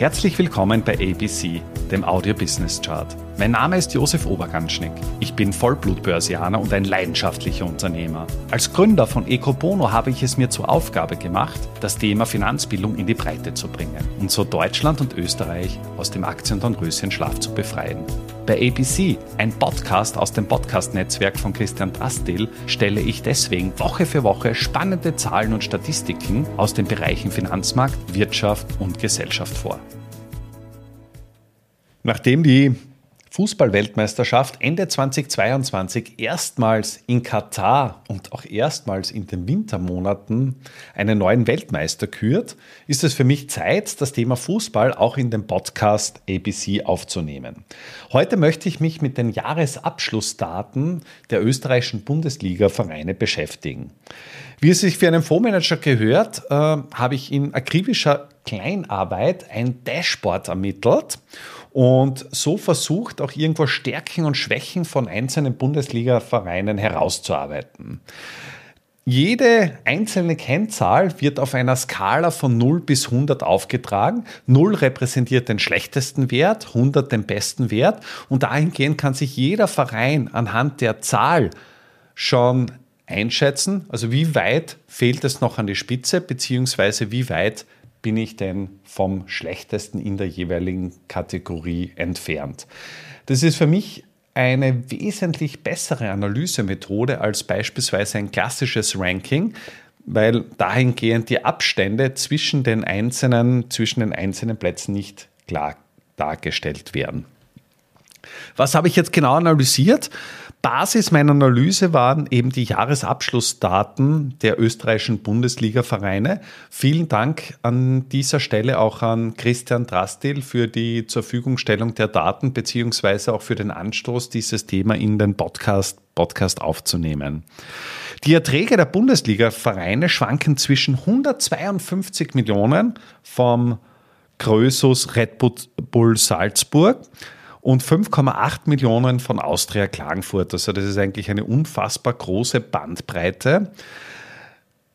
Herzlich willkommen bei ABC, dem Audio Business Chart. Mein Name ist Josef Oberganschnick. Ich bin Vollblutbörsianer und ein leidenschaftlicher Unternehmer. Als Gründer von Ecobono habe ich es mir zur Aufgabe gemacht, das Thema Finanzbildung in die Breite zu bringen und so Deutschland und Österreich aus dem Aktien- und Röschenschlaf zu befreien. Bei ABC, ein Podcast aus dem Podcast-Netzwerk von Christian Drastil, stelle ich deswegen Woche für Woche spannende Zahlen und Statistiken aus den Bereichen Finanzmarkt, Wirtschaft und Gesellschaft vor. Nachdem die Fußballweltmeisterschaft Ende 2022 erstmals in Katar und auch erstmals in den Wintermonaten einen neuen Weltmeister kürt, ist es für mich Zeit, das Thema Fußball auch in den Podcast ABC aufzunehmen. Heute möchte ich mich mit den Jahresabschlussdaten der österreichischen Bundesliga-Vereine beschäftigen. Wie es sich für einen Fondsmanager gehört, äh, habe ich in akribischer Kleinarbeit ein Dashboard ermittelt und so versucht auch irgendwo Stärken und Schwächen von einzelnen Bundesliga-Vereinen herauszuarbeiten. Jede einzelne Kennzahl wird auf einer Skala von 0 bis 100 aufgetragen. 0 repräsentiert den schlechtesten Wert, 100 den besten Wert und dahingehend kann sich jeder Verein anhand der Zahl schon einschätzen, also wie weit fehlt es noch an die Spitze, beziehungsweise wie weit bin ich denn vom schlechtesten in der jeweiligen Kategorie entfernt. Das ist für mich eine wesentlich bessere Analysemethode als beispielsweise ein klassisches Ranking, weil dahingehend die Abstände zwischen den einzelnen, zwischen den einzelnen Plätzen nicht klar dargestellt werden. Was habe ich jetzt genau analysiert? Basis meiner Analyse waren eben die Jahresabschlussdaten der österreichischen Bundesliga-Vereine. Vielen Dank an dieser Stelle auch an Christian Drastil für die zur Verfügungstellung der Daten beziehungsweise auch für den Anstoß, dieses Thema in den Podcast, Podcast aufzunehmen. Die Erträge der Bundesliga-Vereine schwanken zwischen 152 Millionen vom Grösus Red Bull Salzburg und 5,8 Millionen von Austria Klagenfurt. Also das ist eigentlich eine unfassbar große Bandbreite.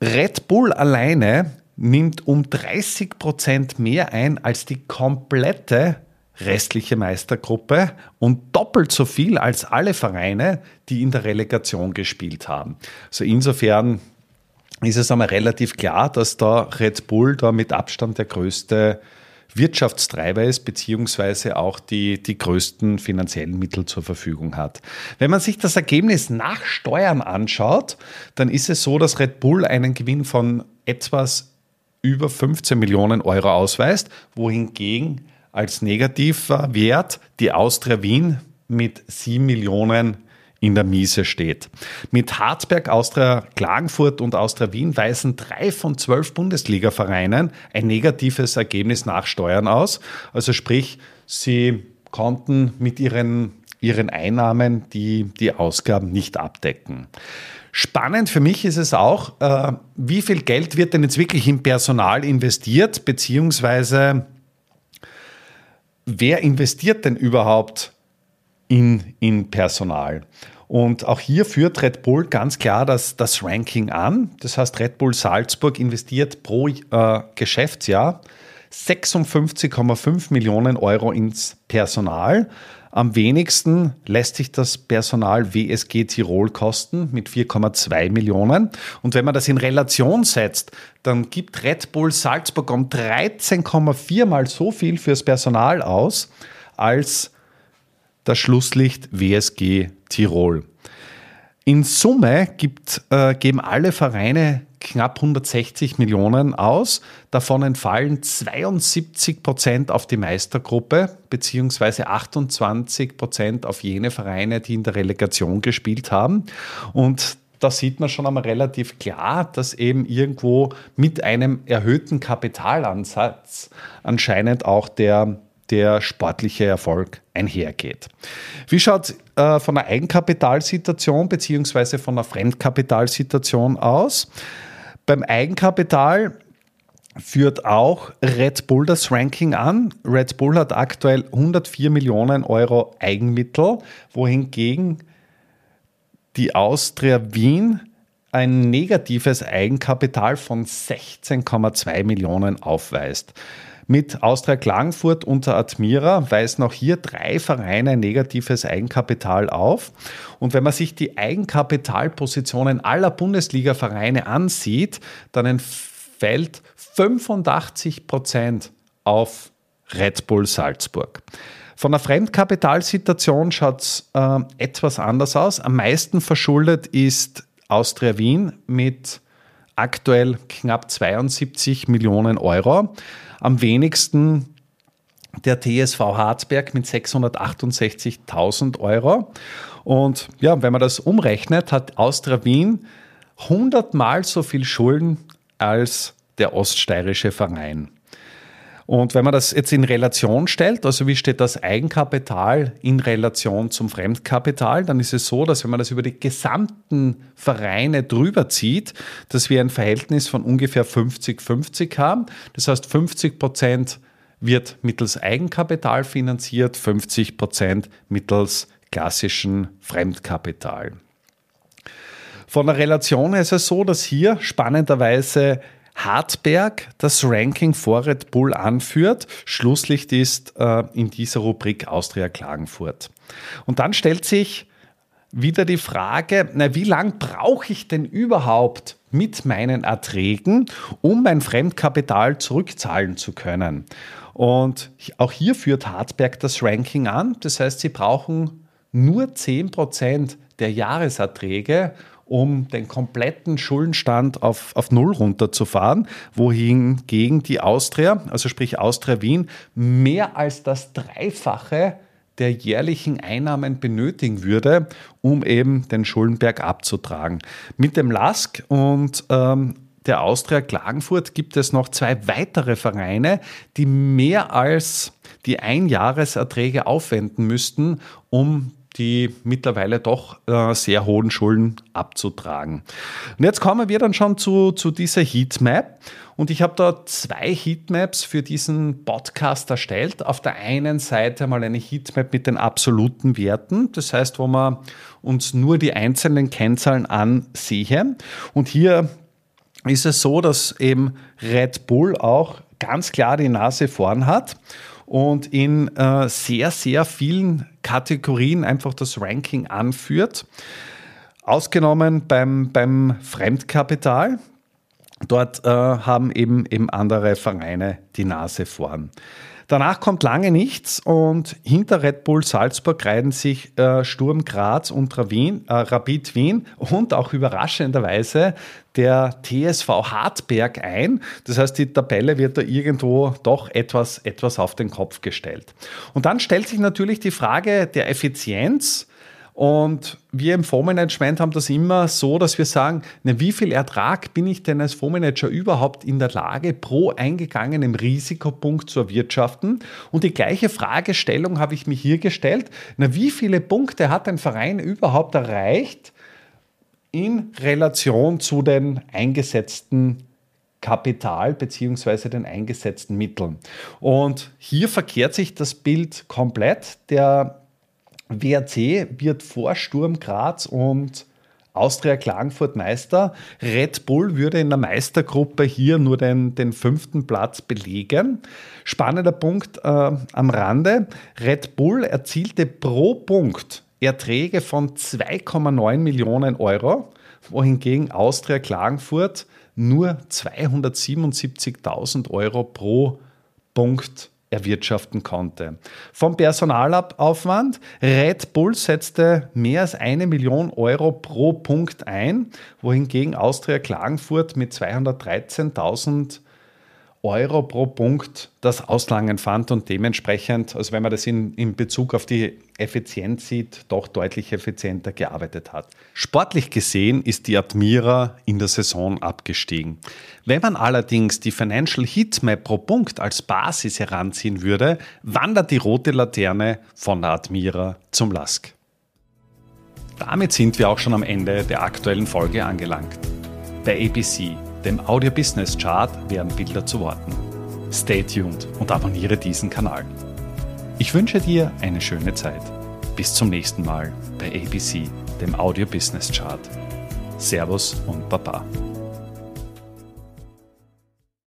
Red Bull alleine nimmt um 30 Prozent mehr ein als die komplette restliche Meistergruppe und doppelt so viel als alle Vereine, die in der Relegation gespielt haben. Also insofern ist es einmal relativ klar, dass da Red Bull da mit Abstand der größte Wirtschaftstreiber ist, beziehungsweise auch die, die größten finanziellen Mittel zur Verfügung hat. Wenn man sich das Ergebnis nach Steuern anschaut, dann ist es so, dass Red Bull einen Gewinn von etwas über 15 Millionen Euro ausweist, wohingegen als negativer Wert die Austria Wien mit 7 Millionen in der Miese steht. Mit Harzberg, Austria Klagenfurt und Austria Wien weisen drei von zwölf Bundesliga-Vereinen ein negatives Ergebnis nach Steuern aus. Also sprich, sie konnten mit ihren, ihren Einnahmen die, die Ausgaben nicht abdecken. Spannend für mich ist es auch, äh, wie viel Geld wird denn jetzt wirklich in Personal investiert, beziehungsweise wer investiert denn überhaupt in, in Personal? Und auch hier führt Red Bull ganz klar das, das Ranking an. Das heißt, Red Bull Salzburg investiert pro äh, Geschäftsjahr 56,5 Millionen Euro ins Personal. Am wenigsten lässt sich das Personal WSG Tirol kosten mit 4,2 Millionen. Und wenn man das in Relation setzt, dann gibt Red Bull Salzburg um 13,4 mal so viel fürs Personal aus als das Schlusslicht WSG Tirol. In Summe gibt, äh, geben alle Vereine knapp 160 Millionen aus. Davon entfallen 72 Prozent auf die Meistergruppe beziehungsweise 28 Prozent auf jene Vereine, die in der Relegation gespielt haben. Und da sieht man schon einmal relativ klar, dass eben irgendwo mit einem erhöhten Kapitalansatz anscheinend auch der der sportliche Erfolg einhergeht. Wie schaut es äh, von der Eigenkapitalsituation bzw. von der Fremdkapitalsituation aus? Beim Eigenkapital führt auch Red Bull das Ranking an. Red Bull hat aktuell 104 Millionen Euro Eigenmittel, wohingegen die Austria Wien ein negatives Eigenkapital von 16,2 Millionen aufweist. Mit Austria Klagenfurt unter Admira weisen auch hier drei Vereine negatives Eigenkapital auf. Und wenn man sich die Eigenkapitalpositionen aller Bundesliga-Vereine ansieht, dann entfällt 85 Prozent auf Red Bull Salzburg. Von der Fremdkapitalsituation schaut es äh, etwas anders aus. Am meisten verschuldet ist Austria Wien mit aktuell knapp 72 Millionen Euro. Am wenigsten der TSV Harzberg mit 668.000 Euro. Und ja, wenn man das umrechnet, hat Austria Wien 100 Mal so viel Schulden als der oststeirische Verein. Und wenn man das jetzt in Relation stellt, also wie steht das Eigenkapital in Relation zum Fremdkapital, dann ist es so, dass wenn man das über die gesamten Vereine drüber zieht, dass wir ein Verhältnis von ungefähr 50-50 haben. Das heißt, 50 Prozent wird mittels Eigenkapital finanziert, 50 Prozent mittels klassischen Fremdkapital. Von der Relation ist es so, dass hier spannenderweise Hartberg das Ranking vor Red Bull anführt. Schlusslicht ist äh, in dieser Rubrik Austria Klagenfurt. Und dann stellt sich wieder die Frage, na, wie lange brauche ich denn überhaupt mit meinen Erträgen, um mein Fremdkapital zurückzahlen zu können? Und auch hier führt Hartberg das Ranking an. Das heißt, sie brauchen nur 10% der Jahreserträge, um den kompletten Schuldenstand auf, auf Null runterzufahren, wohingegen die Austria, also sprich Austria Wien, mehr als das Dreifache der jährlichen Einnahmen benötigen würde, um eben den Schuldenberg abzutragen. Mit dem LASK und ähm, der Austria Klagenfurt gibt es noch zwei weitere Vereine, die mehr als die Einjahreserträge aufwenden müssten, um die mittlerweile doch äh, sehr hohen Schulden abzutragen. Und jetzt kommen wir dann schon zu, zu dieser Heatmap. Und ich habe da zwei Heatmaps für diesen Podcast erstellt. Auf der einen Seite mal eine Heatmap mit den absoluten Werten, das heißt, wo wir uns nur die einzelnen Kennzahlen ansehen. Und hier ist es so, dass eben Red Bull auch ganz klar die Nase vorn hat und in äh, sehr, sehr vielen Kategorien einfach das Ranking anführt. Ausgenommen beim, beim Fremdkapital. Dort äh, haben eben, eben andere Vereine die Nase vorn. Danach kommt lange nichts und hinter Red Bull Salzburg reihen sich äh, Sturm Graz und Wien, äh, Rapid Wien und auch überraschenderweise der TSV Hartberg ein. Das heißt, die Tabelle wird da irgendwo doch etwas, etwas auf den Kopf gestellt. Und dann stellt sich natürlich die Frage der Effizienz und wir im Fondsmanagement haben das immer so, dass wir sagen, na, wie viel Ertrag bin ich denn als Fondsmanager überhaupt in der Lage, pro eingegangenem Risikopunkt zu erwirtschaften? Und die gleiche Fragestellung habe ich mir hier gestellt. Na, wie viele Punkte hat ein Verein überhaupt erreicht in Relation zu den eingesetzten Kapital bzw. den eingesetzten Mitteln. Und hier verkehrt sich das Bild komplett. Der WRC wird vor Sturm Graz und Austria Klagenfurt Meister. Red Bull würde in der Meistergruppe hier nur den, den fünften Platz belegen. Spannender Punkt äh, am Rande. Red Bull erzielte pro Punkt Erträge von 2,9 Millionen Euro, wohingegen Austria Klagenfurt nur 277.000 Euro pro Punkt erwirtschaften konnte. Vom Personalaufwand, Red Bull setzte mehr als eine Million Euro pro Punkt ein, wohingegen Austria Klagenfurt mit 213.000 Euro pro Punkt das Auslangen fand und dementsprechend, also wenn man das in, in Bezug auf die Effizienz sieht, doch deutlich effizienter gearbeitet hat. Sportlich gesehen ist die Admira in der Saison abgestiegen. Wenn man allerdings die Financial Heatmap pro Punkt als Basis heranziehen würde, wandert die rote Laterne von der Admira zum Lask. Damit sind wir auch schon am Ende der aktuellen Folge angelangt. Bei ABC dem Audio Business Chart werden Bilder zu Worten. Stay tuned und abonniere diesen Kanal. Ich wünsche dir eine schöne Zeit. Bis zum nächsten Mal bei ABC, dem Audio Business Chart. Servus und Baba.